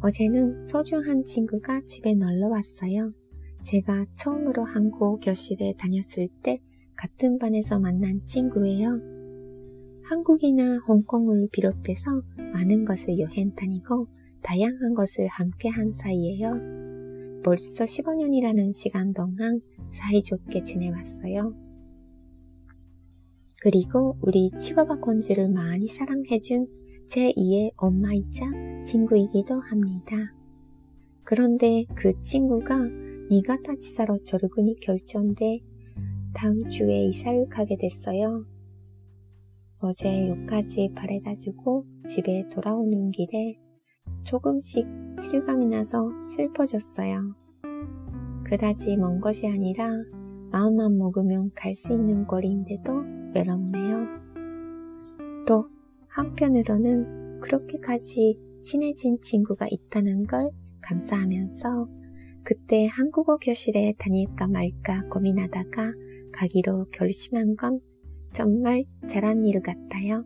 어제는 소중한 친구가 집에 놀러 왔어요. 제가 처음으로 한국 교실에 다녔을 때 같은 반에서 만난 친구예요. 한국이나 홍콩을 비롯해서 많은 것을 여행 다니고 다양한 것을 함께 한 사이예요. 벌써 15년이라는 시간 동안 사이좋게 지내왔어요. 그리고 우리 치와바 곤주를 많이 사랑해준 제2의 엄마이자 친구이기도 합니다. 그런데 그 친구가 니가타치사로 조르군이 결정돼 다음 주에 이사를 가게 됐어요. 어제 여기까지 바래다주고 집에 돌아오는 길에 조금씩 실감이 나서 슬퍼졌어요. 그다지 먼 것이 아니라 마음만 먹으면 갈 수 있는 거리인데도 외롭네요. 또 한편으로는 그렇게까지 친해진 친구가 있다는 걸 감사하면서 그때 한국어 교실에 다닐까 말까 고민하다가 가기로 결심한 건 정말 잘한 일 같아요.